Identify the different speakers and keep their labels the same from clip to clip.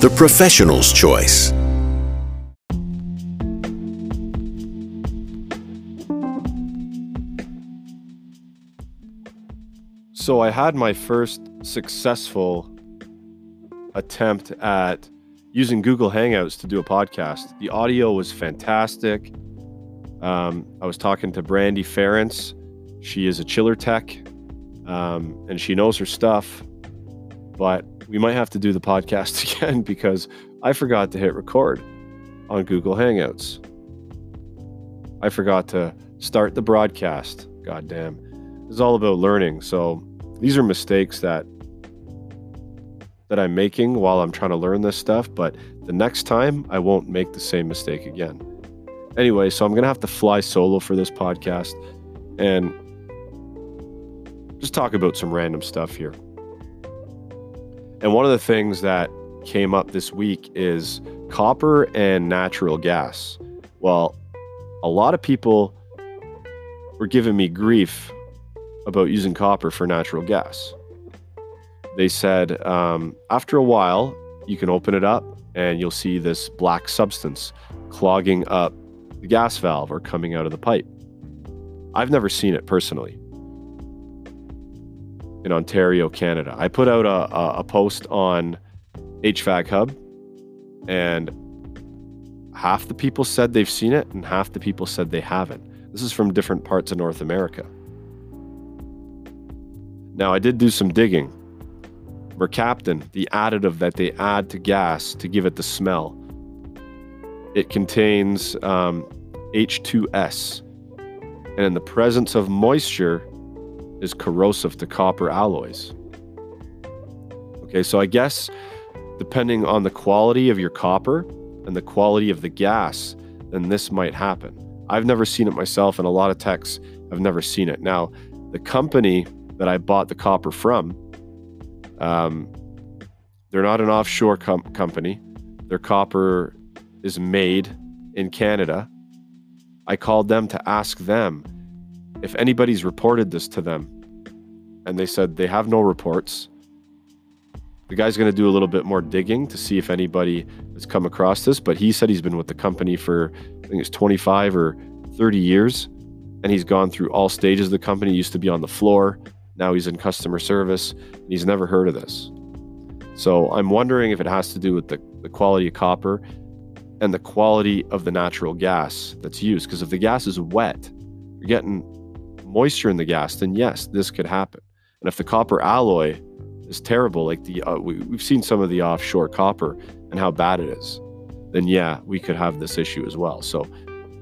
Speaker 1: the professional's choice.
Speaker 2: So I had my first successful attempt at using Google Hangouts to do a podcast. The audio was fantastic. Um, I was talking to Brandy Ference. She is a chiller tech, um, and she knows her stuff. But we might have to do the podcast again because I forgot to hit record on Google Hangouts. I forgot to start the broadcast. God damn. It's all about learning. So these are mistakes that that I'm making while I'm trying to learn this stuff, but the next time I won't make the same mistake again. Anyway, so I'm going to have to fly solo for this podcast and just talk about some random stuff here. And one of the things that came up this week is copper and natural gas. Well, a lot of people were giving me grief about using copper for natural gas. They said um, after a while, you can open it up and you'll see this black substance clogging up the gas valve or coming out of the pipe. I've never seen it personally in Ontario, Canada. I put out a, a, a post on HVAC Hub, and half the people said they've seen it, and half the people said they haven't. This is from different parts of North America. Now, I did do some digging. Mercaptan, the additive that they add to gas to give it the smell, it contains um, H2S. And in the presence of moisture, is corrosive to copper alloys. Okay, so I guess depending on the quality of your copper and the quality of the gas, then this might happen. I've never seen it myself, and a lot of techs have never seen it. Now, the company that I bought the copper from, um, they're not an offshore com- company. Their copper is made in Canada. I called them to ask them if anybody's reported this to them. And they said they have no reports. The guy's going to do a little bit more digging to see if anybody has come across this, but he said he's been with the company for, I think it's 25 or 30 years. And he's gone through all stages of the company. He used to be on the floor. Now he's in customer service. And he's never heard of this. So I'm wondering if it has to do with the, the quality of copper and the quality of the natural gas that's used. Because if the gas is wet, you're getting moisture in the gas, then yes, this could happen. And if the copper alloy is terrible, like the uh, we, we've seen some of the offshore copper and how bad it is, then yeah, we could have this issue as well. So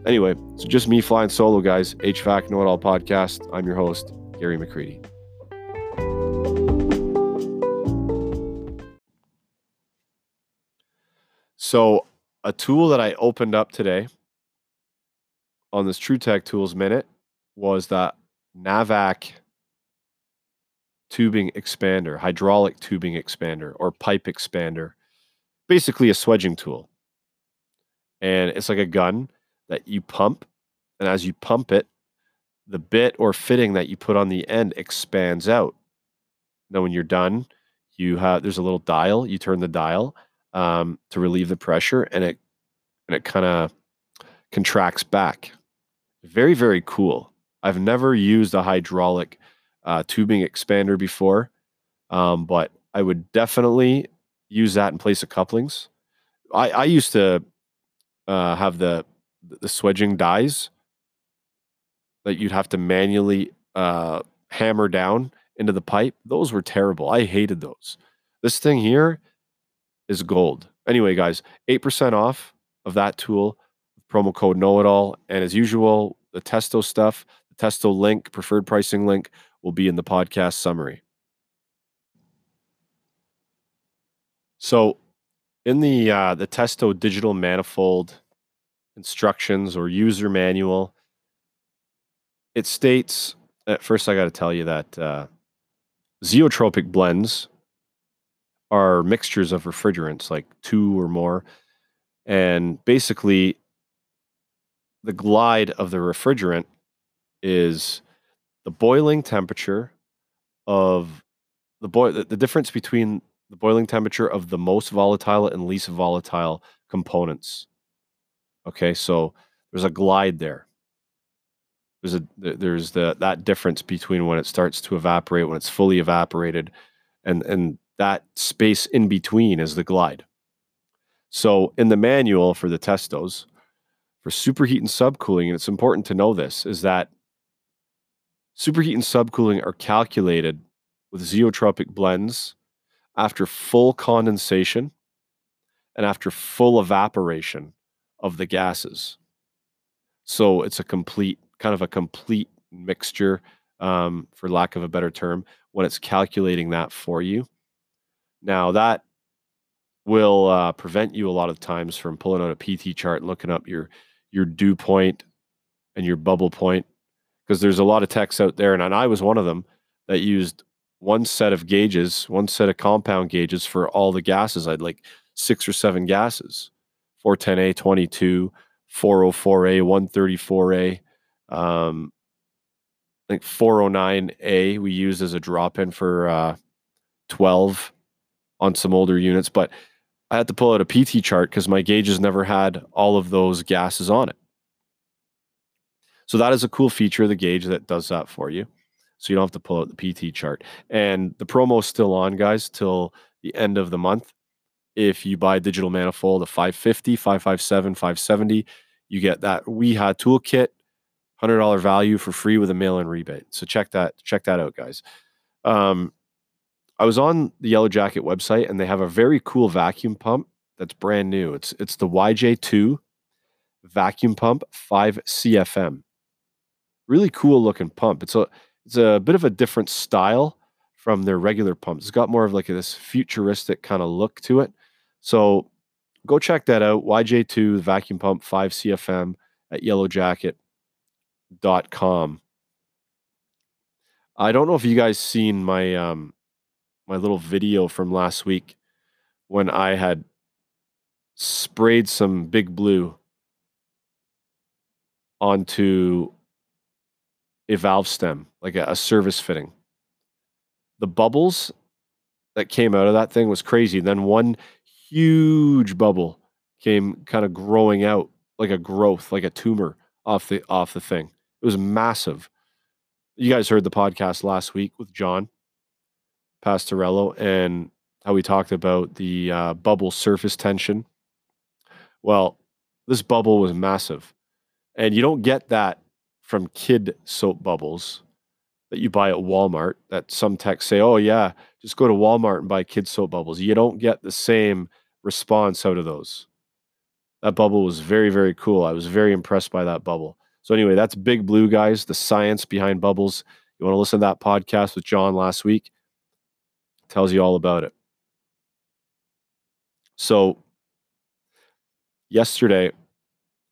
Speaker 2: anyway, so just me flying solo, guys. HVAC Know It All podcast. I'm your host, Gary McCreadie. So, a tool that I opened up today on this TruTech Tools Minute was that Navac tubing expander, hydraulic tubing expander, or pipe expander. Basically, a swedging tool. And it's like a gun that you pump. And as you pump it, the bit or fitting that you put on the end expands out. Now, when you're done, you have there's a little dial. You turn the dial um, to relieve the pressure, and it and it kind of contracts back. Very very cool. I've never used a hydraulic uh, tubing expander before, um, but I would definitely use that in place of couplings. I, I used to uh, have the the swedging dies that you'd have to manually uh, hammer down into the pipe. Those were terrible. I hated those. This thing here is gold. Anyway, guys, 8% off of that tool, promo code know it all. And as usual, the Testo stuff, Testo link, preferred pricing link will be in the podcast summary. So in the uh, the Testo digital manifold instructions or user manual, it states at first I got to tell you that uh, zeotropic blends are mixtures of refrigerants, like two or more, and basically the glide of the refrigerant is the boiling temperature of the the, the difference between the boiling temperature of the most volatile and least volatile components. Okay, so there's a glide there. There's a there's the that difference between when it starts to evaporate, when it's fully evaporated, and and that space in between is the glide. So in the manual for the testos, for superheat and subcooling, and it's important to know this, is that superheat and subcooling are calculated with zeotropic blends after full condensation and after full evaporation of the gases. So it's a complete, kind of a complete mixture, um, for lack of a better term, when it's calculating that for you. Now, that will uh, prevent you a lot of times from pulling out a PT chart and looking up your your dew point and your bubble point because there's a lot of techs out there, and, and I was one of them that used one set of gauges, one set of compound gauges for all the gases. I'd like six or seven gases 410A, 22, 404A, 134A. Um, I think 409A we used as a drop in for uh, 12 on some older units, but I had to pull out a PT chart because my gauges never had all of those gases on it. So that is a cool feature of the gauge that does that for you so you don't have to pull out the PT chart. And the promo is still on, guys, till the end of the month. If you buy digital manifold a 550, 557, 570, you get that WEHA toolkit, $100 value for free with a mail-in rebate. So check that check that out, guys. Um, I was on the Yellow Jacket website and they have a very cool vacuum pump that's brand new. It's it's the YJ2 vacuum pump 5 CFM. Really cool looking pump. It's a it's a bit of a different style from their regular pumps. It's got more of like this futuristic kind of look to it. So go check that out. YJ2 vacuum pump 5 CFM at yellowjacket.com. I don't know if you guys seen my um my little video from last week when I had sprayed some big blue onto a valve stem, like a, a service fitting. The bubbles that came out of that thing was crazy. Then one huge bubble came kind of growing out like a growth, like a tumor off the off the thing. It was massive. You guys heard the podcast last week with John Pastorello and how we talked about the uh, bubble surface tension. Well, this bubble was massive, and you don't get that from kid soap bubbles that you buy at Walmart that some techs say, oh, yeah, just go to Walmart and buy kid soap bubbles. You don't get the same response out of those. That bubble was very, very cool. I was very impressed by that bubble. So, anyway, that's Big Blue, guys, the science behind bubbles. You want to listen to that podcast with John last week? Tells you all about it. So, yesterday,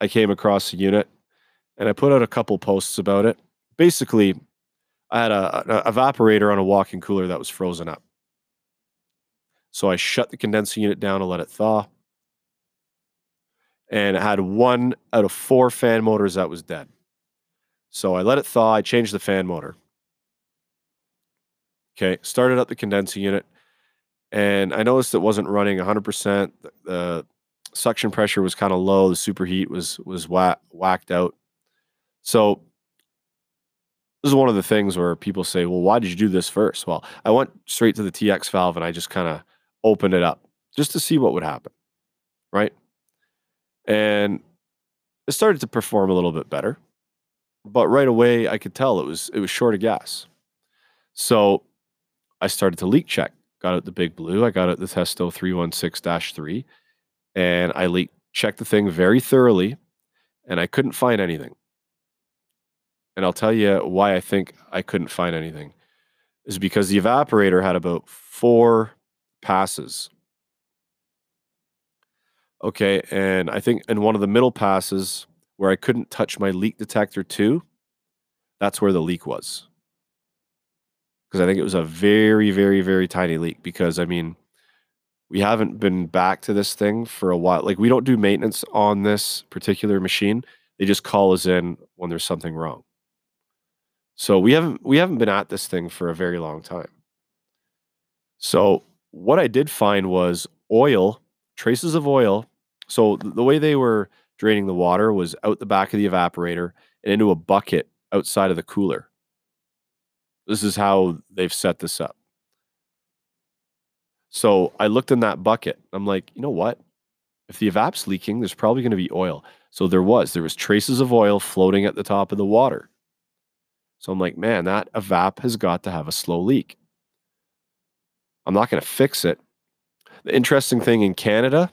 Speaker 2: I came across a unit and I put out a couple posts about it. Basically, I had a, a evaporator on a walk-in cooler that was frozen up. So I shut the condenser unit down to let it thaw. And it had one out of four fan motors that was dead. So I let it thaw. I changed the fan motor. Okay, started up the condenser unit, and I noticed it wasn't running 100%. The, suction pressure was kind of low. The superheat was was whack, whacked out. So this is one of the things where people say, well, why did you do this first? Well, I went straight to the TX valve and I just kind of opened it up just to see what would happen. Right. And it started to perform a little bit better. But right away I could tell it was it was short of gas. So I started to leak check. Got out the big blue. I got out the Testo 316-3 and I leak checked the thing very thoroughly and I couldn't find anything and I'll tell you why I think I couldn't find anything is because the evaporator had about four passes. Okay. And I think in one of the middle passes where I couldn't touch my leak detector too, that's where the leak was. Because I think it was a very, very, very tiny leak. Because I mean, we haven't been back to this thing for a while. Like we don't do maintenance on this particular machine. They just call us in when there's something wrong. So we haven't we haven't been at this thing for a very long time. So what I did find was oil, traces of oil. So the way they were draining the water was out the back of the evaporator and into a bucket outside of the cooler. This is how they've set this up. So I looked in that bucket. I'm like, you know what? If the evap's leaking, there's probably going to be oil. So there was. There was traces of oil floating at the top of the water. So I'm like, man, that evap has got to have a slow leak. I'm not going to fix it. The interesting thing in Canada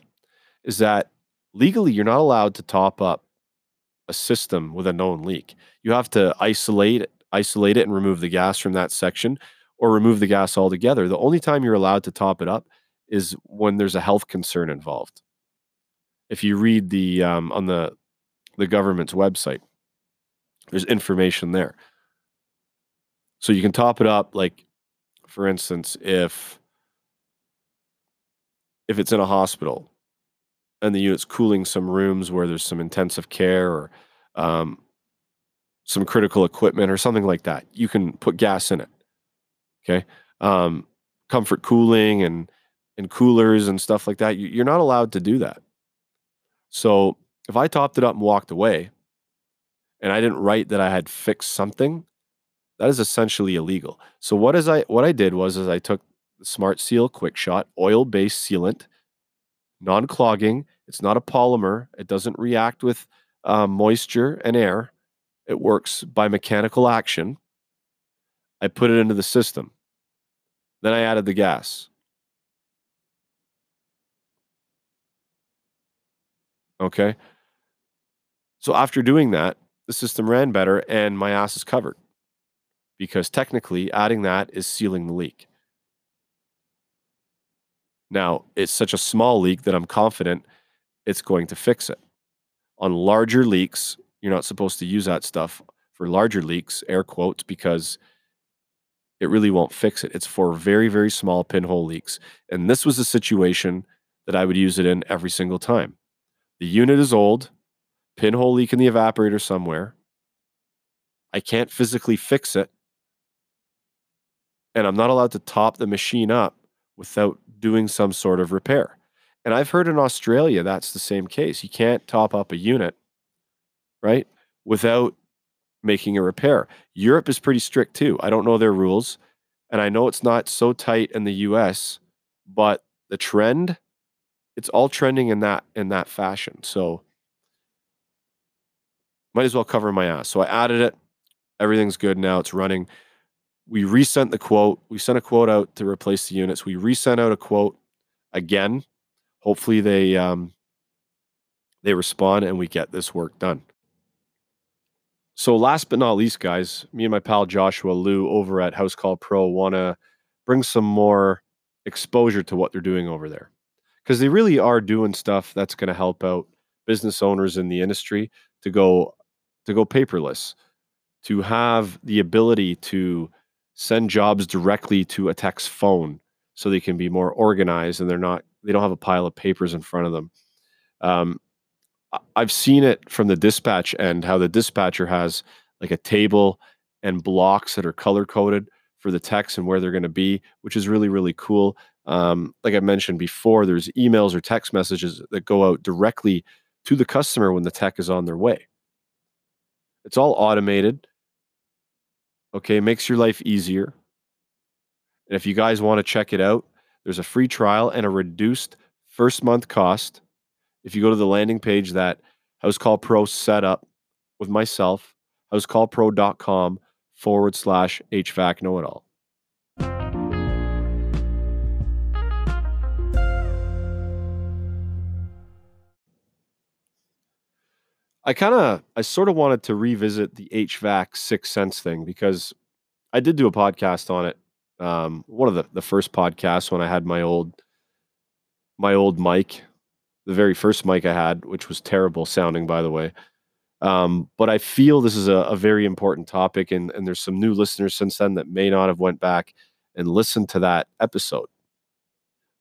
Speaker 2: is that legally you're not allowed to top up a system with a known leak. You have to isolate it, isolate it and remove the gas from that section or remove the gas altogether. The only time you're allowed to top it up is when there's a health concern involved. If you read the um, on the the government's website, there's information there. So you can top it up like for instance, if if it's in a hospital and the unit's cooling some rooms where there's some intensive care or um, some critical equipment or something like that, you can put gas in it. Okay. Um, comfort cooling and and coolers and stuff like that. You're not allowed to do that. So if I topped it up and walked away, and I didn't write that I had fixed something, that is essentially illegal. So what is I what I did was is I took Smart Seal Quick Shot oil based sealant, non clogging. It's not a polymer. It doesn't react with um, moisture and air. It works by mechanical action. I put it into the system. Then I added the gas. Okay. So after doing that, the system ran better and my ass is covered because technically adding that is sealing the leak. Now, it's such a small leak that I'm confident it's going to fix it. On larger leaks, you're not supposed to use that stuff for larger leaks, air quotes, because it really won't fix it. It's for very, very small pinhole leaks. And this was a situation that I would use it in every single time. The unit is old, pinhole leak in the evaporator somewhere. I can't physically fix it. And I'm not allowed to top the machine up without doing some sort of repair. And I've heard in Australia that's the same case. You can't top up a unit, right, without making a repair. Europe is pretty strict too. I don't know their rules, and I know it's not so tight in the US, but the trend it's all trending in that in that fashion. So might as well cover my ass. So I added it. Everything's good now. It's running. We resent the quote. We sent a quote out to replace the units. We resent out a quote again. Hopefully they um, they respond and we get this work done. So last but not least, guys, me and my pal Joshua Liu over at Housecall Pro want to bring some more exposure to what they're doing over there because they really are doing stuff that's going to help out business owners in the industry to go to go paperless, to have the ability to send jobs directly to a tech's phone so they can be more organized and they're not they don't have a pile of papers in front of them. Um, I've seen it from the dispatch end, how the dispatcher has like a table and blocks that are color coded for the techs and where they're going to be, which is really, really cool. Um, like I mentioned before, there's emails or text messages that go out directly to the customer when the tech is on their way. It's all automated. Okay, it makes your life easier. And if you guys want to check it out, there's a free trial and a reduced first month cost if you go to the landing page that Housecall Pro set up with myself, housecallpro.com forward slash HVAC know it all. I kind of, I sort of wanted to revisit the HVAC Six Sense thing because I did do a podcast on it. Um, one of the, the first podcasts when I had my old, my old mic the very first mic I had, which was terrible sounding, by the way. Um, but I feel this is a, a very important topic, and, and there's some new listeners since then that may not have went back and listened to that episode.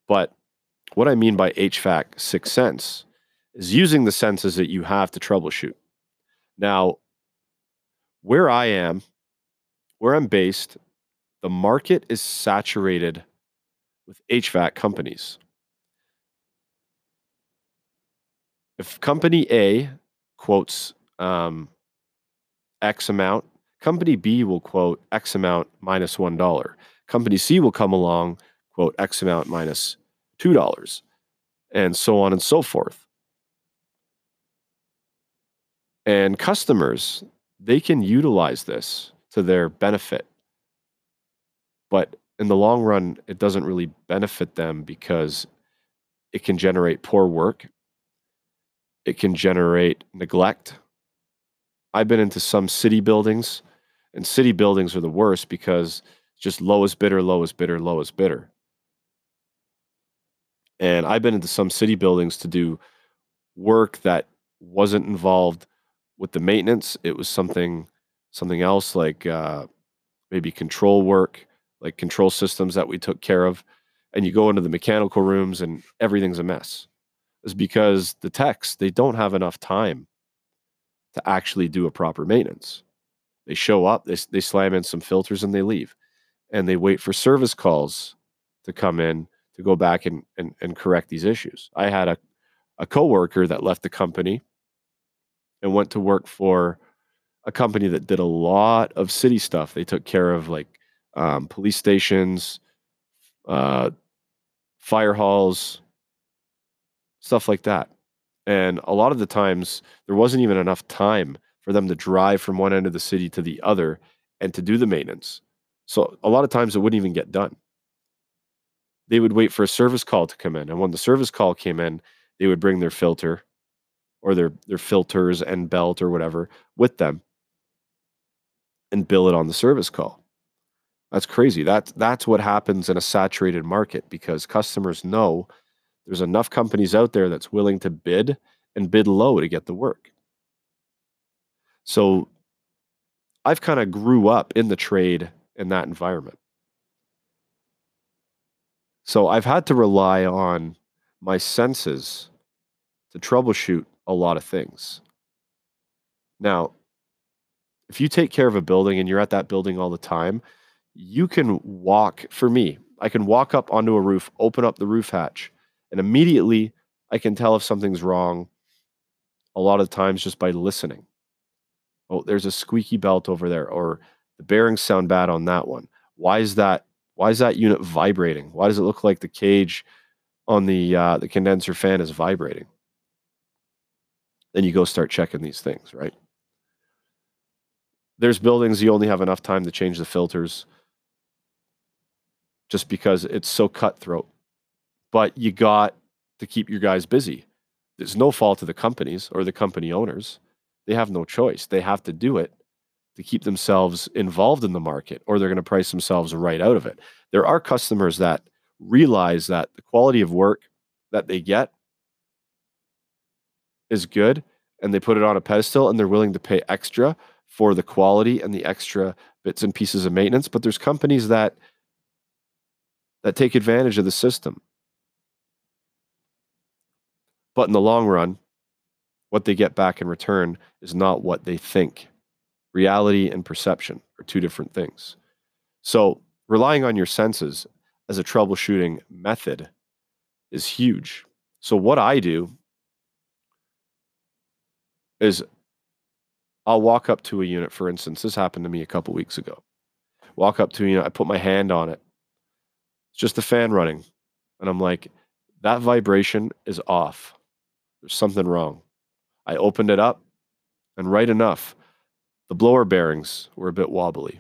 Speaker 2: But what I mean by HVAC six sense is using the senses that you have to troubleshoot. Now, where I am, where I'm based, the market is saturated with HVAC companies. If company A quotes um, X amount, company B will quote X amount minus 1. Company C will come along, quote X amount minus $2, and so on and so forth. And customers, they can utilize this to their benefit. But in the long run, it doesn't really benefit them because it can generate poor work. It can generate neglect. I've been into some city buildings, and city buildings are the worst because just lowest bidder, lowest bidder, lowest bidder. And I've been into some city buildings to do work that wasn't involved with the maintenance. It was something something else like uh, maybe control work, like control systems that we took care of. And you go into the mechanical rooms and everything's a mess. Is because the techs they don't have enough time to actually do a proper maintenance. They show up, they, they slam in some filters and they leave. And they wait for service calls to come in to go back and, and, and correct these issues. I had a, a coworker that left the company and went to work for a company that did a lot of city stuff. They took care of like um, police stations, uh, fire halls, stuff like that. And a lot of the times, there wasn't even enough time for them to drive from one end of the city to the other and to do the maintenance. So a lot of times it wouldn't even get done. They would wait for a service call to come in. And when the service call came in, they would bring their filter or their, their filters and belt or whatever with them and bill it on the service call. That's crazy. That's that's what happens in a saturated market because customers know there's enough companies out there that's willing to bid and bid low to get the work. So I've kind of grew up in the trade in that environment. So I've had to rely on my senses to troubleshoot a lot of things. Now, if you take care of a building and you're at that building all the time, you can walk, for me, I can walk up onto a roof, open up the roof hatch, and immediately I can tell if something's wrong a lot of times just by listening. Oh, there's a squeaky belt over there, or the bearings sound bad on that one. Why is that? Why is that unit vibrating? Why does it look like the cage on the uh, the condenser fan is vibrating? Then you go start checking these things, right? there's buildings you only have enough time to change the filters just because it's so cutthroat. But you got to keep your guys busy. There's no fault to the companies or the company owners. They have no choice. They have to do it to keep themselves involved in the market or they're going to price themselves right out of it. There are customers that realize that the quality of work that they get is good and they put it on a pedestal and they're willing to pay extra for the quality and the extra bits and pieces of maintenance. But there's companies that that take advantage of the system. But in the long run what they get back in return is not what they think. Reality and perception are two different things. So relying on your senses as a troubleshooting method is huge. So what i do is I'll walk up to a unit, for instance. This happened to me a couple weeks ago. Walk up to a unit, I put my hand on it. It's just the fan running. And I'm like, that vibration is off. There's something wrong. I opened it up, and right enough, the blower bearings were a bit wobbly.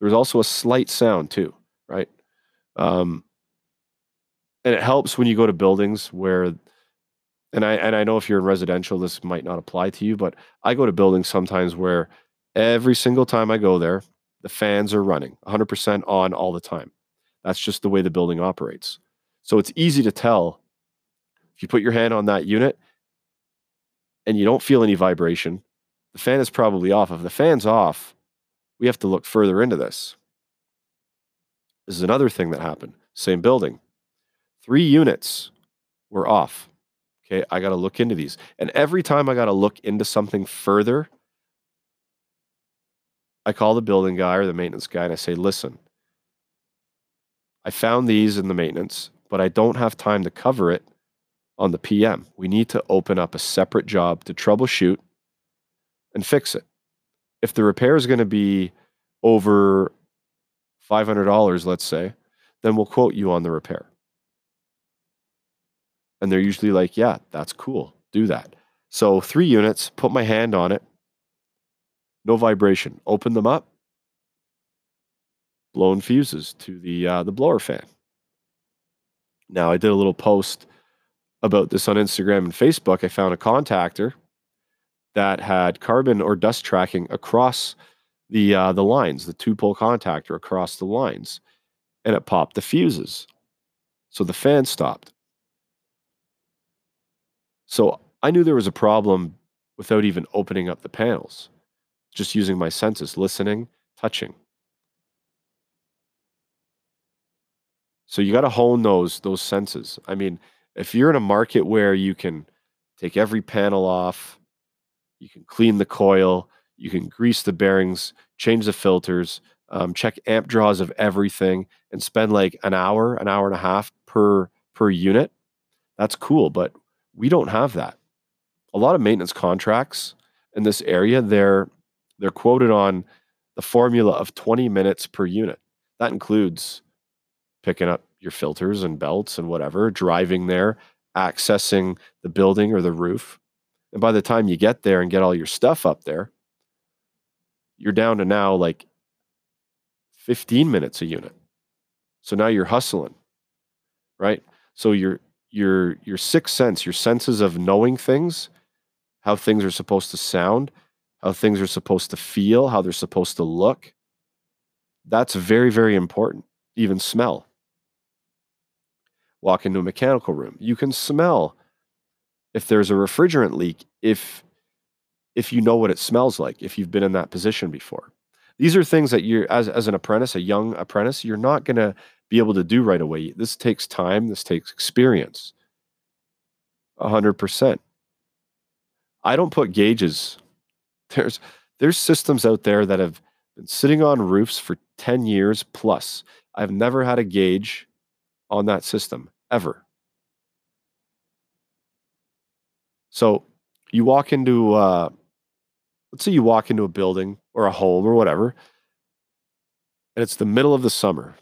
Speaker 2: There was also a slight sound, too, right? Um, and it helps when you go to buildings where and I and I know if you're in residential, this might not apply to you, but I go to buildings sometimes where every single time I go there, the fans are running 100% on all the time. That's just the way the building operates. So it's easy to tell If you put your hand on that unit and you don't feel any vibration, the fan is probably off. If the fan's off, we have to look further into this. This is another thing that happened. Same building. Three units were off. Okay, I got to look into these. And every time I got to look into something further, I call the building guy or the maintenance guy and I say, listen, I found these in the maintenance, but I don't have time to cover it on the PM. We need to open up a separate job to troubleshoot and fix it. If the repair is going to be over $500, let's say, then we'll quote you on the repair. And they're usually like, yeah, that's cool. Do that. So three units, put my hand on it. No vibration. Open them up. Blown fuses to the uh, the blower fan. Now I did a little post about this on Instagram and Facebook. I found a contactor that had carbon or dust tracking across the uh, the lines, the two pole contactor across the lines, and it popped the fuses. So the fan stopped. So I knew there was a problem without even opening up the panels, just using my senses, listening, touching. So you got to hone those those senses. I mean, if you're in a market where you can take every panel off, you can clean the coil, you can grease the bearings, change the filters, um, check amp draws of everything, and spend like an hour, an hour and a half per per unit. That's cool, but we don't have that. A lot of maintenance contracts in this area, they're they're quoted on the formula of 20 minutes per unit. That includes picking up your filters and belts and whatever, driving there, accessing the building or the roof. And by the time you get there and get all your stuff up there, you're down to now like 15 minutes a unit. So now you're hustling, right? So you're your your sixth sense, your senses of knowing things, how things are supposed to sound, how things are supposed to feel, how they're supposed to look. That's very very important. Even smell. Walk into a mechanical room, you can smell if there's a refrigerant leak if if you know what it smells like, if you've been in that position before. These are things that you're as as an apprentice, a young apprentice, you're not to be able to do right away. This takes time, this takes experience. 100%. I don't put gauges. There's there's systems out there that have been sitting on roofs for 10 years plus. I've never had a gauge on that system ever. So you walk into, uh, let's say you walk into a building or a home or whatever, and it's the middle of the summer.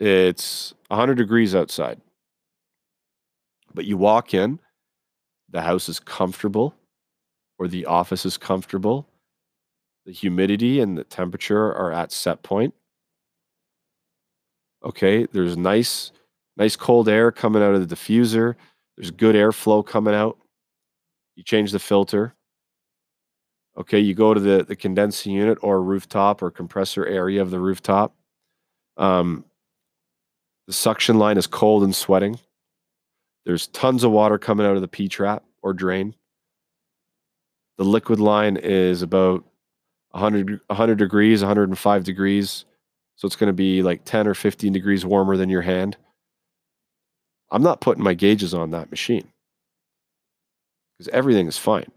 Speaker 2: It's 100 degrees outside. But you walk in, the house is comfortable or the office is comfortable. The humidity and the temperature are at set point. Okay, there's nice nice cold air coming out of the diffuser. There's good airflow coming out. You change the filter. Okay, you go to the, the condensing unit or rooftop or compressor area of the rooftop. Um, the suction line is cold and sweating. There's tons of water coming out of the P trap or drain. The liquid line is about 100, 100 degrees, 105 degrees. So it's going to be like 10 or 15 degrees warmer than your hand. I'm not putting my gauges on that machine because everything is fine.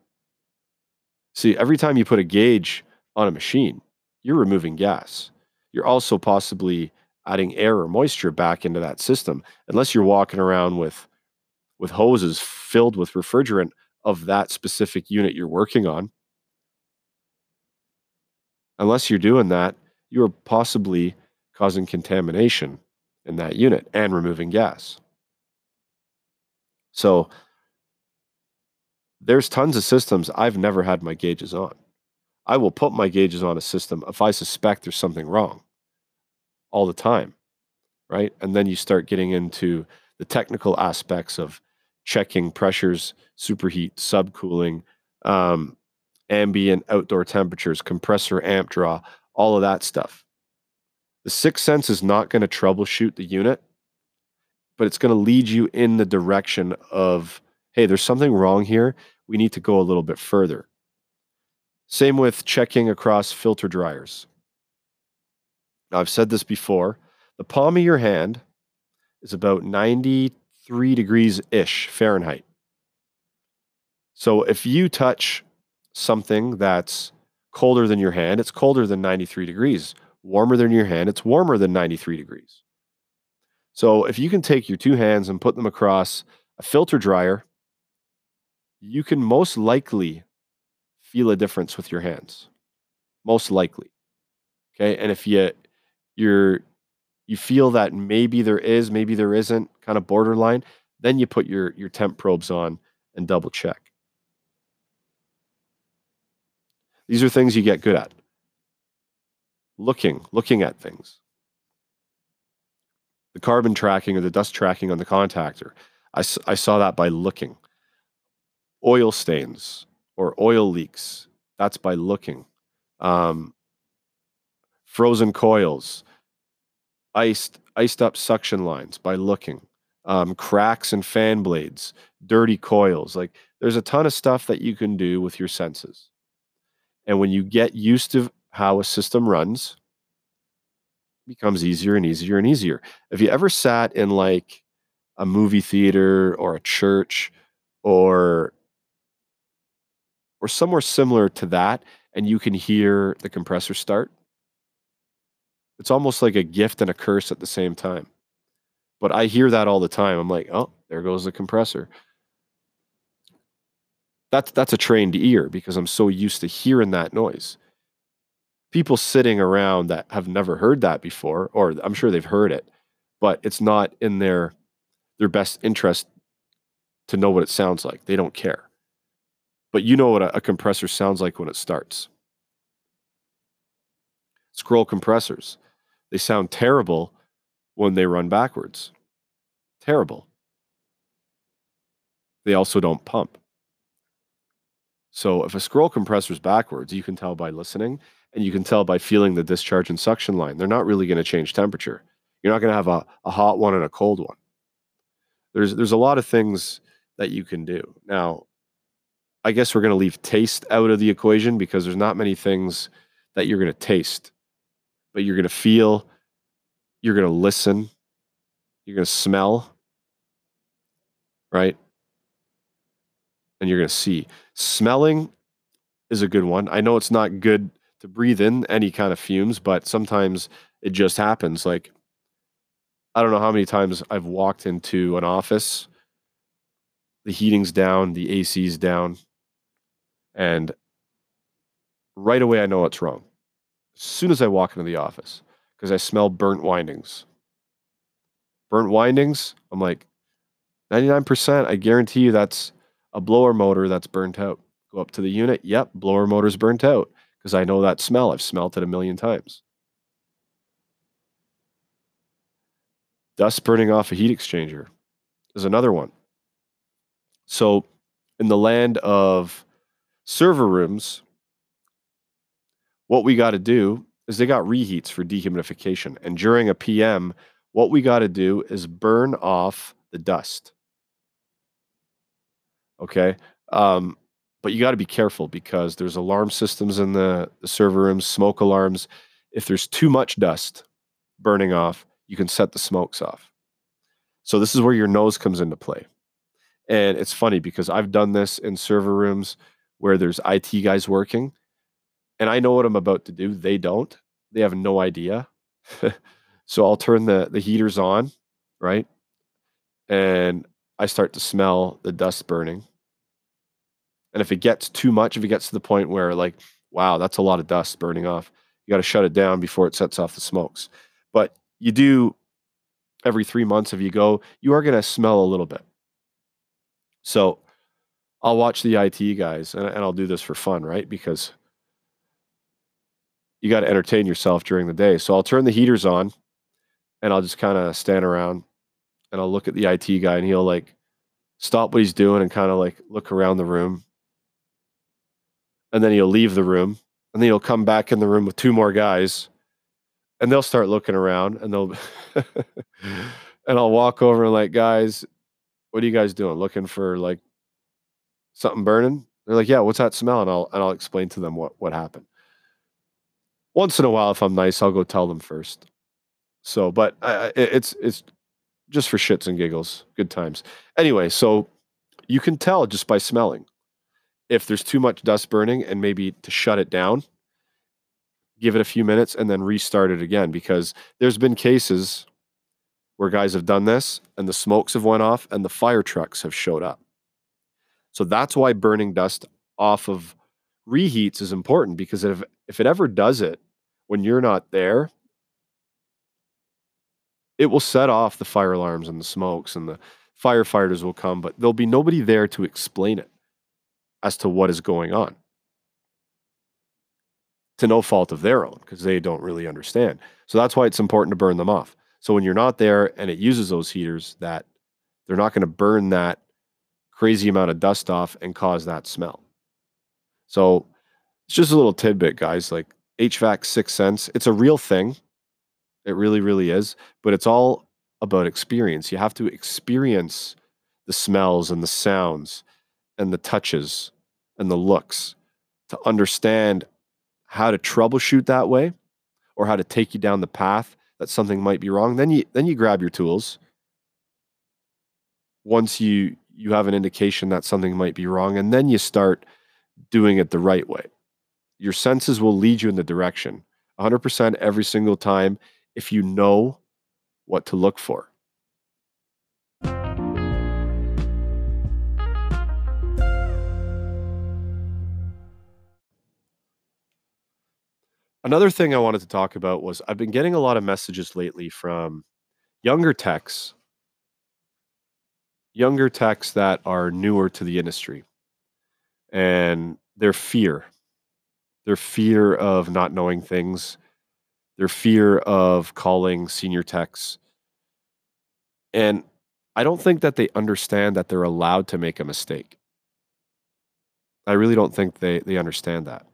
Speaker 2: See, every time you put a gauge on a machine, you're removing gas. You're also possibly adding air or moisture back into that system, unless you're walking around with with hoses filled with refrigerant of that specific unit you're working on. Unless you're doing that, you are possibly causing contamination in that unit and removing gas. So there's tons of systems I've never had my gauges on. I will put my gauges on a system if I suspect there's something wrong all the time, right? And then you start getting into the technical aspects of checking pressures, superheat, subcooling, um, ambient outdoor temperatures, compressor amp draw, all of that stuff. The sixth sense is not going to troubleshoot the unit but it's going to lead you in the direction of, hey, there's something wrong here. We need to go a little bit further. Same with checking across filter dryers. Now, I've said this before. The palm of your hand is about 93 degrees ish Fahrenheit. So if you touch something that's colder than your hand, it's colder than 93 degrees. Warmer than your hand, it's warmer than 93 degrees. So if you can take your two hands and put them across a filter dryer, you can most likely feel a difference with your hands. Most likely. Okay? And if you you're you feel that maybe there is, maybe there isn't, kind of borderline, then you put your your temp probes on and double check. These are things you get good at. Looking, looking at things. The carbon tracking or the dust tracking on the contactor. I, I saw that by looking. Oil stains or oil leaks. That's by looking. Um, frozen coils, iced iced up suction lines by looking. Um, cracks and fan blades, dirty coils. Like there's a ton of stuff that you can do with your senses. And when you get used to how a system runs, becomes easier and easier and easier. If you ever sat in like a movie theater or a church or or somewhere similar to that and you can hear the compressor start, it's almost like a gift and a curse at the same time. But I hear that all the time. I'm like, "Oh, there goes the compressor." That's that's a trained ear because I'm so used to hearing that noise. People sitting around that have never heard that before, or I'm sure they've heard it, but it's not in their their best interest to know what it sounds like. They don't care. But you know what a, a compressor sounds like when it starts. Scroll compressors. They sound terrible when they run backwards. Terrible. They also don't pump. So if a scroll compressor is backwards, you can tell by listening and you can tell by feeling the discharge and suction line. They're not really going to change temperature. You're not going to have a, a hot one and a cold one. There's there's a lot of things that you can do. Now, I guess we're going to leave taste out of the equation because there's not many things that you're going to taste, but you're going to feel, you're going to listen, you're going to smell, right? and you're going to see. Smelling is a good one. I know it's not good to breathe in any kind of fumes, but sometimes it just happens. Like, I don't know how many times I've walked into an office, the heating's down, the AC's down, and right away I know what's wrong. As soon as I walk into the office, because I smell burnt windings. Burnt windings, I'm like, 99%, I guarantee you that's a blower motor that's burnt out. Go up to the unit. Yep, blower motor's burnt out because I know that smell. I've smelt it a million times. Dust burning off a heat exchanger is another one. So, in the land of server rooms, what we got to do is they got reheats for dehumidification. And during a PM, what we got to do is burn off the dust. Okay. Um, but you got to be careful because there's alarm systems in the, the server rooms, smoke alarms. If there's too much dust burning off, you can set the smokes off. So this is where your nose comes into play. And it's funny because I've done this in server rooms where there's IT guys working and I know what I'm about to do. They don't. They have no idea. so I'll turn the the heaters on, right? And I start to smell the dust burning. And if it gets too much, if it gets to the point where like, wow, that's a lot of dust burning off, you got to shut it down before it sets off the smokes. But you do every three months if you go, you are going to smell a little bit. So I'll watch the IT guys and, and I'll do this for fun, right? Because you got to entertain yourself during the day. So I'll turn the heaters on and I'll just kind of stand around and I'll look at the IT guy and he'll like stop what he's doing and kind of like look around the room and then he'll leave the room and then he'll come back in the room with two more guys and they'll start looking around and they'll and I'll walk over and like, guys, what are you guys doing? Looking for like something burning? They're like, yeah, what's that smell? And I'll and I'll explain to them what what happened. Once in a while, if I'm nice, I'll go tell them first. So, but uh, it's it's just for shits and giggles, good times. Anyway, so you can tell just by smelling if there's too much dust burning, and maybe to shut it down, give it a few minutes, and then restart it again. Because there's been cases where guys have done this, and the smokes have went off, and the fire trucks have showed up. So that's why burning dust off of reheats is important because if if it ever does it when you're not there, it will set off the fire alarms and the smokes and the firefighters will come, but there'll be nobody there to explain it as to what is going on. To no fault of their own, because they don't really understand. So that's why it's important to burn them off. So when you're not there and it uses those heaters, that they're not going to burn that crazy amount of dust off and cause that smell. So it's just a little tidbit, guys. Like HVAC sixth sense, it's a real thing. It really, really is. But it's all about experience. You have to experience the smells and the sounds and the touches and the looks to understand how to troubleshoot that way or how to take you down the path that something might be wrong. Then you then you grab your tools. Once you you have an indication that something might be wrong, and then you start doing it the right way. Your senses will lead you in the direction 100% every single time if you know what to look for. Another thing I wanted to talk about was I've been getting a lot of messages lately from younger techs younger techs that are newer to the industry and their fear, their fear of not knowing things, their fear of calling senior techs. And I don't think that they understand that they're allowed to make a mistake. I really don't think they, they understand that.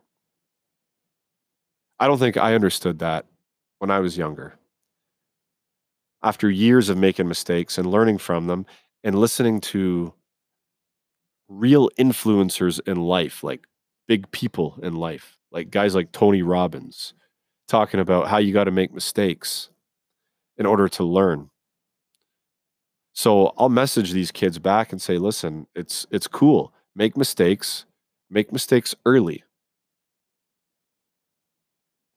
Speaker 2: I don't think I understood that when I was younger. After years of making mistakes and learning from them and listening to real influencers in life, like big people in life, like guys like Tony Robbins, talking about how you got to make mistakes in order to learn. So I'll message these kids back and say, listen, it's it's cool. Make mistakes, make mistakes early.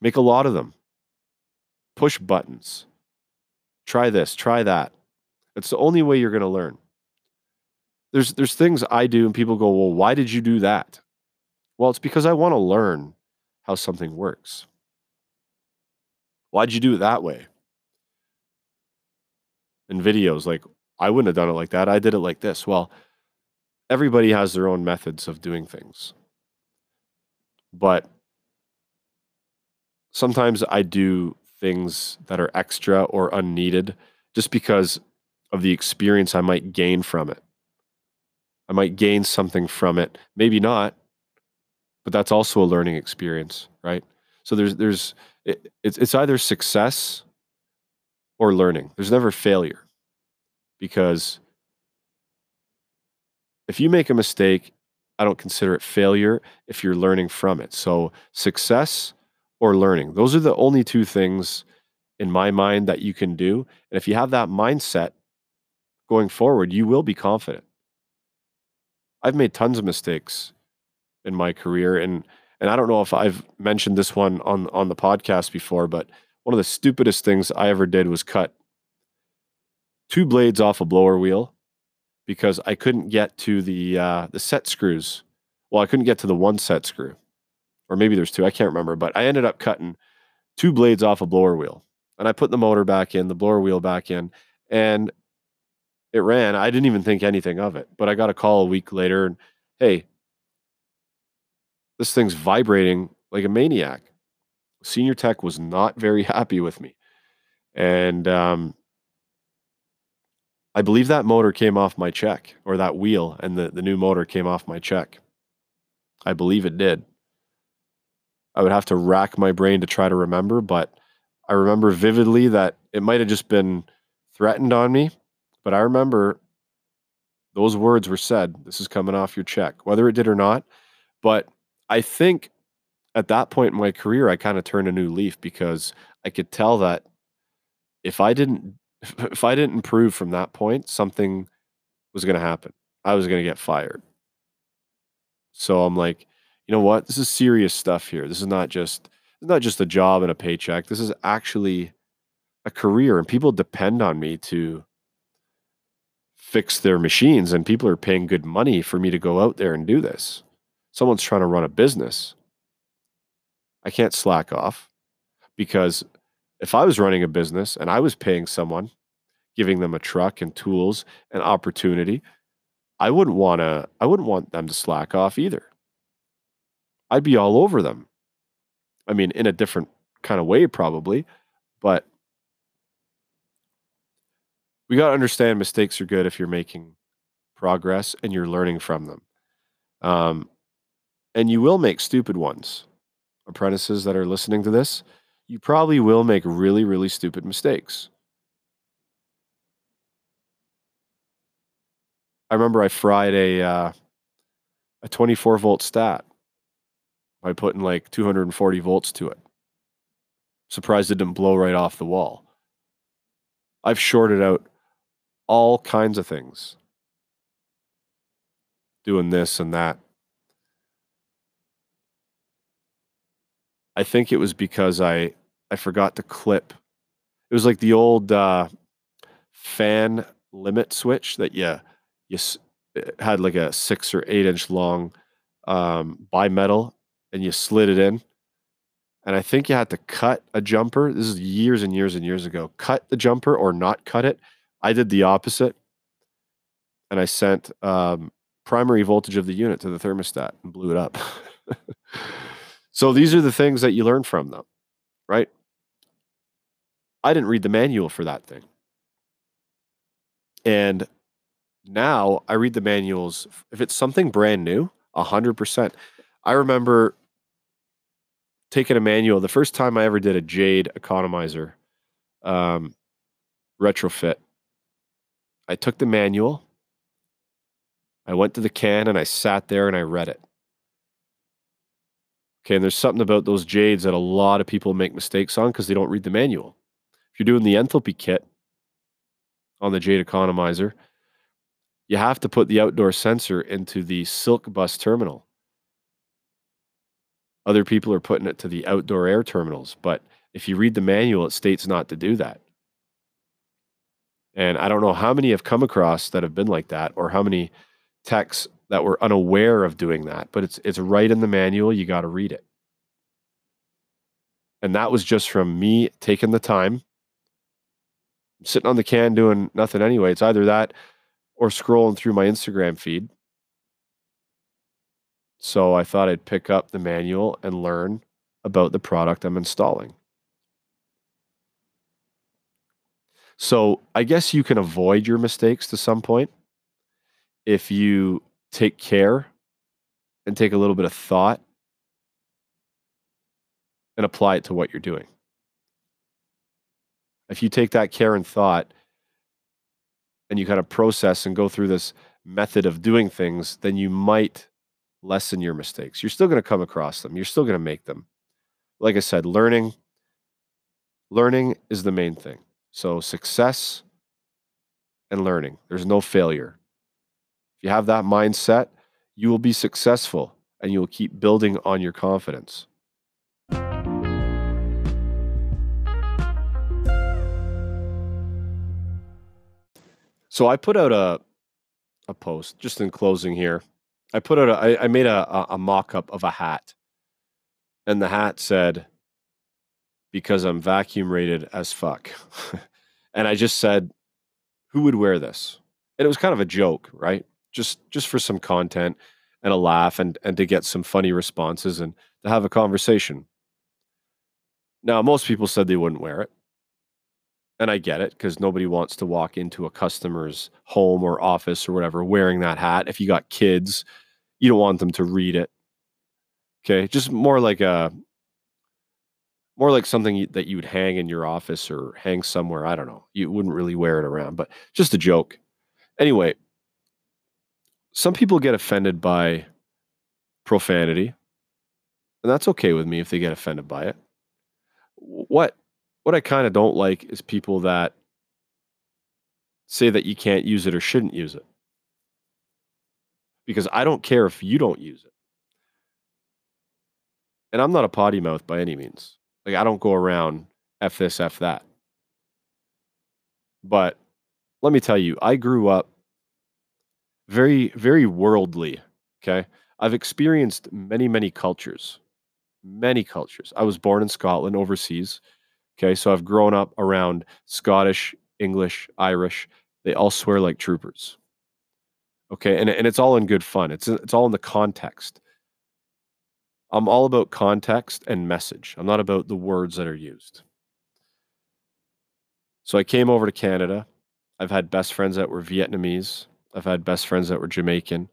Speaker 2: Make a lot of them. Push buttons. Try this, try that. It's the only way you're going to learn. There's there's things I do and people go, "Well, why did you do that?" Well, it's because I want to learn how something works. Why'd you do it that way? In videos, like I wouldn't have done it like that. I did it like this. Well, everybody has their own methods of doing things. But sometimes I do things that are extra or unneeded just because of the experience I might gain from it. I might gain something from it, maybe not, but that's also a learning experience, right? So there's there's it, it's it's either success or learning. There's never failure because if you make a mistake, I don't consider it failure if you're learning from it. So success or learning. Those are the only two things in my mind that you can do. And if you have that mindset, going forward, you will be confident. I've made tons of mistakes in my career and and I don't know if I've mentioned this one on on the podcast before, but one of the stupidest things I ever did was cut two blades off a blower wheel because I couldn't get to the uh, the set screws. Well, I couldn't get to the one set screw, or maybe there's two. I can't remember, but I ended up cutting two blades off a blower wheel, and I put the motor back in, the blower wheel back in, and it ran. I didn't even think anything of it, but I got a call a week later and hey, this thing's vibrating like a maniac. Senior tech was not very happy with me. And um, I believe that motor came off my check or that wheel and the, the new motor came off my check. I believe it did. I would have to rack my brain to try to remember, but I remember vividly that it might have just been threatened on me, but I remember those words were said. This is coming off your check, whether it did or not. But I think at that point in my career, I kind of turned a new leaf because I could tell that if I didn't if I didn't improve from that point, something was going to happen. I was going to get fired. So I'm like, you know what? This is serious stuff here. This is not just it's not just a job and a paycheck. This is actually a career and people depend on me to fix their machines and people are paying good money for me to go out there and do this. Someone's trying to run a business. I can't slack off because if I was running a business and I was paying someone, giving them a truck and tools and opportunity, I wouldn't want to I wouldn't want them to slack off either. I'd be all over them. I mean, in a different kind of way probably, but we got to understand mistakes are good if you're making progress and you're learning from them. Um, and you will make stupid ones. Apprentices that are listening to this, you probably will make really, really stupid mistakes. I remember I fried a uh, a 24 volt stat by putting like 240 volts to it. Surprised it didn't blow right off the wall. I've shorted out all kinds of things doing this and that. I think it was because I I forgot to clip. It was like the old uh, fan limit switch that you you had like a six or eight inch long um, bimetal, and you slid it in. And I think you had to cut a jumper. This is years and years and years ago. Cut the jumper or not cut it. I did the opposite, and I sent um, primary voltage of the unit to the thermostat and blew it up. so these are the things that you learn from them, right? I didn't read the manual for that thing. And now I read the manuals. If it's something brand new, 100%. I remember taking a manual the first time I ever did a Jade economizer um, retrofit. I took the manual, I went to the can, and I sat there and I read it. Okay, and there's something about those Jades that a lot of people make mistakes on because they don't read the manual. If you're doing the enthalpy kit on the Jade economizer, you have to put the outdoor sensor into the Sylk bus terminal. Other people are putting it to the outdoor air terminals, but if you read the manual, it states not to do that. And I don't know how many have come across that have been like that, or how many techs that were unaware of doing that. But it's it's right in the manual. You got to read it. And that was just from me taking the time, sitting on the can doing nothing anyway. It's either that or scrolling through my Instagram feed. So I thought I'd pick up the manual and learn about the product I'm installing. So I guess you can avoid your mistakes to some point if you take care and take a little bit of thought and apply it to what you're doing. If you take that care and thought and you kind of process and go through this method of doing things, then you might lessen your mistakes. You're still going to come across them. You're still going to make them. Like I said, learning learning is the main thing. So success and learning. There's no failure. If you have that mindset, you will be successful and you will keep building on your confidence. So I put out a a post just in closing here. I put out a, I, I made a, a, mock up of a hat, and the hat said, "Because I'm vacuum rated as fuck," and I just said, "Who would wear this?" And it was kind of a joke, right? Just just for some content and a laugh, and and to get some funny responses and to have a conversation. Now, most people said they wouldn't wear it and I get it because nobody wants to walk into a customer's home or office or whatever wearing that hat. If you got kids, you don't want them to read it. Okay, just more like a more like something that you would hang in your office or hang somewhere. I don't know. You wouldn't really wear it around, but just a joke. Anyway, some people get offended by profanity, and that's okay with me if they get offended by it. What what I kind of don't like is people that say that you can't use it or shouldn't use it. Because I don't care if you don't use it. And I'm not a potty mouth by any means. Like I don't go around F this, F that. But let me tell you, I grew up very, very worldly. Okay. I've experienced many, many cultures. Many cultures. I was born in Scotland overseas. Okay. So I've grown up around Scottish, English, Irish. They all swear like troopers. Okay. And, and it's all in good fun. It's it's all in the context. I'm all about context and message. I'm not about the words that are used. So I came over to Canada. I've had best friends that were Vietnamese. I've had best friends that were Jamaican,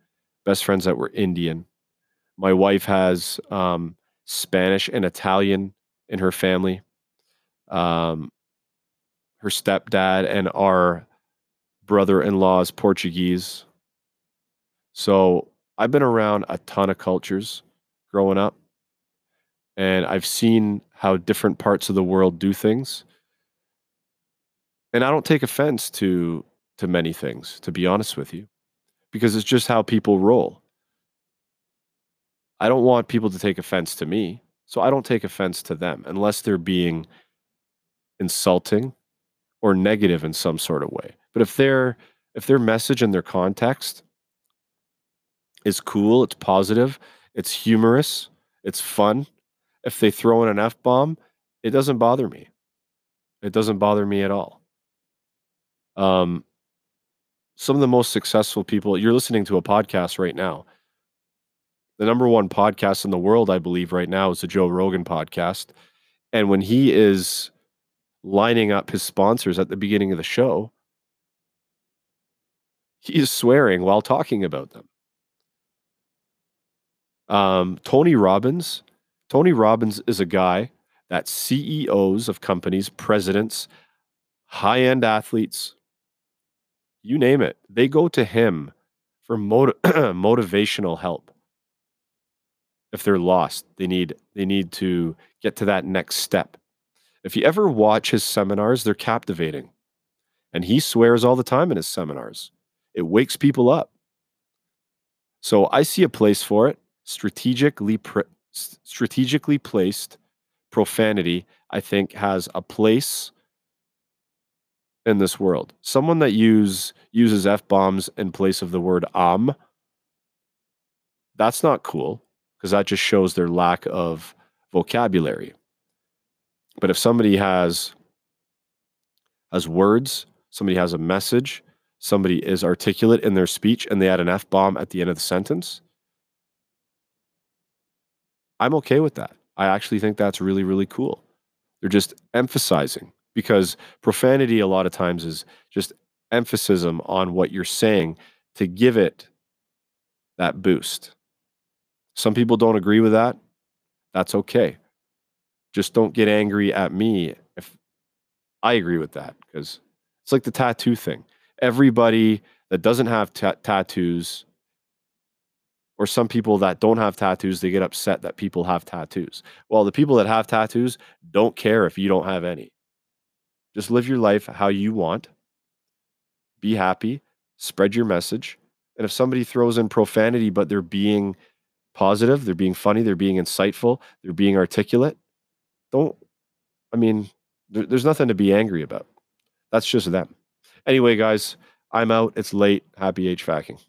Speaker 2: best friends that were Indian. My wife has um, Spanish and Italian in her family. Um, her stepdad and our brother in law is Portuguese. So I've been around a ton of cultures growing up. And I've seen how different parts of the world do things. And I don't take offense to to many things, to be honest with you, because it's just how people roll. I don't want people to take offense to me, so I don't take offense to them unless they're being insulting or negative in some sort of way. But if their if their message and their context is cool, it's positive, it's humorous, it's fun. If they throw in an F bomb, it doesn't bother me. It doesn't bother me at all. Um, some of the most successful people, you're listening to a podcast right now. The number one podcast in the world, I believe, right now is the Joe Rogan podcast. And when he is lining up his sponsors at the beginning of the show, he is swearing while talking about them. Um, Tony Robbins. Tony Robbins is a guy that CEOs of companies, presidents, high end athletes, you name it, they go to him for motiv- motivational help. If they're lost, they need they need to get to that next step. If you ever watch his seminars, they're captivating. And he swears all the time in his seminars. It wakes people up. So I see a place for it strategically pre- strategically placed profanity i think has a place in this world someone that use uses f-bombs in place of the word um that's not cool because that just shows their lack of vocabulary but if somebody has has words somebody has a message somebody is articulate in their speech and they add an f-bomb at the end of the sentence I'm okay with that. I actually think that's really, really cool. They're just emphasizing because profanity a lot of times is just emphasis on what you're saying to give it that boost. Some people don't agree with that. That's okay. Just don't get angry at me if I agree with that because it's like the tattoo thing. Everybody that doesn't have tattoos or some people that don't have tattoos they get upset that people have tattoos well the people that have tattoos don't care if you don't have any just live your life how you want. Be happy. Spread your message. And if somebody throws in profanity but they're being positive they're being funny they're being insightful they're being articulate don't i mean there, there's nothing to be angry about. That's just them. Anyway guys i'm out. It's late. Happy HVACing